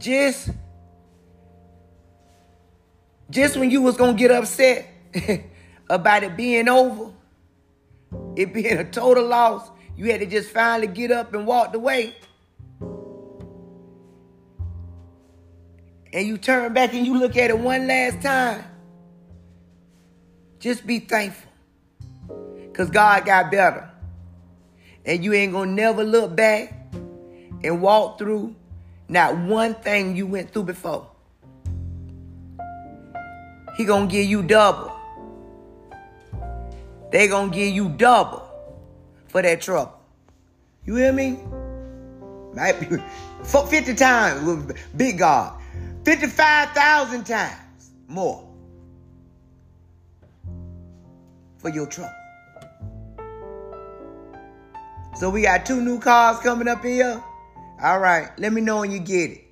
just just when you was gonna get upset about it being over, it being a total loss, you had to just finally get up and walk away. And you turn back and you look at it one last time. Just be thankful. Because God got better. And you ain't gonna never look back and walk through not one thing you went through before. He gonna give you double. They gonna give you double for that trouble. You hear me? Might be 50 times big God. 55,000 times more for your trouble. So we got two new cars coming up here. All right, let me know when you get it.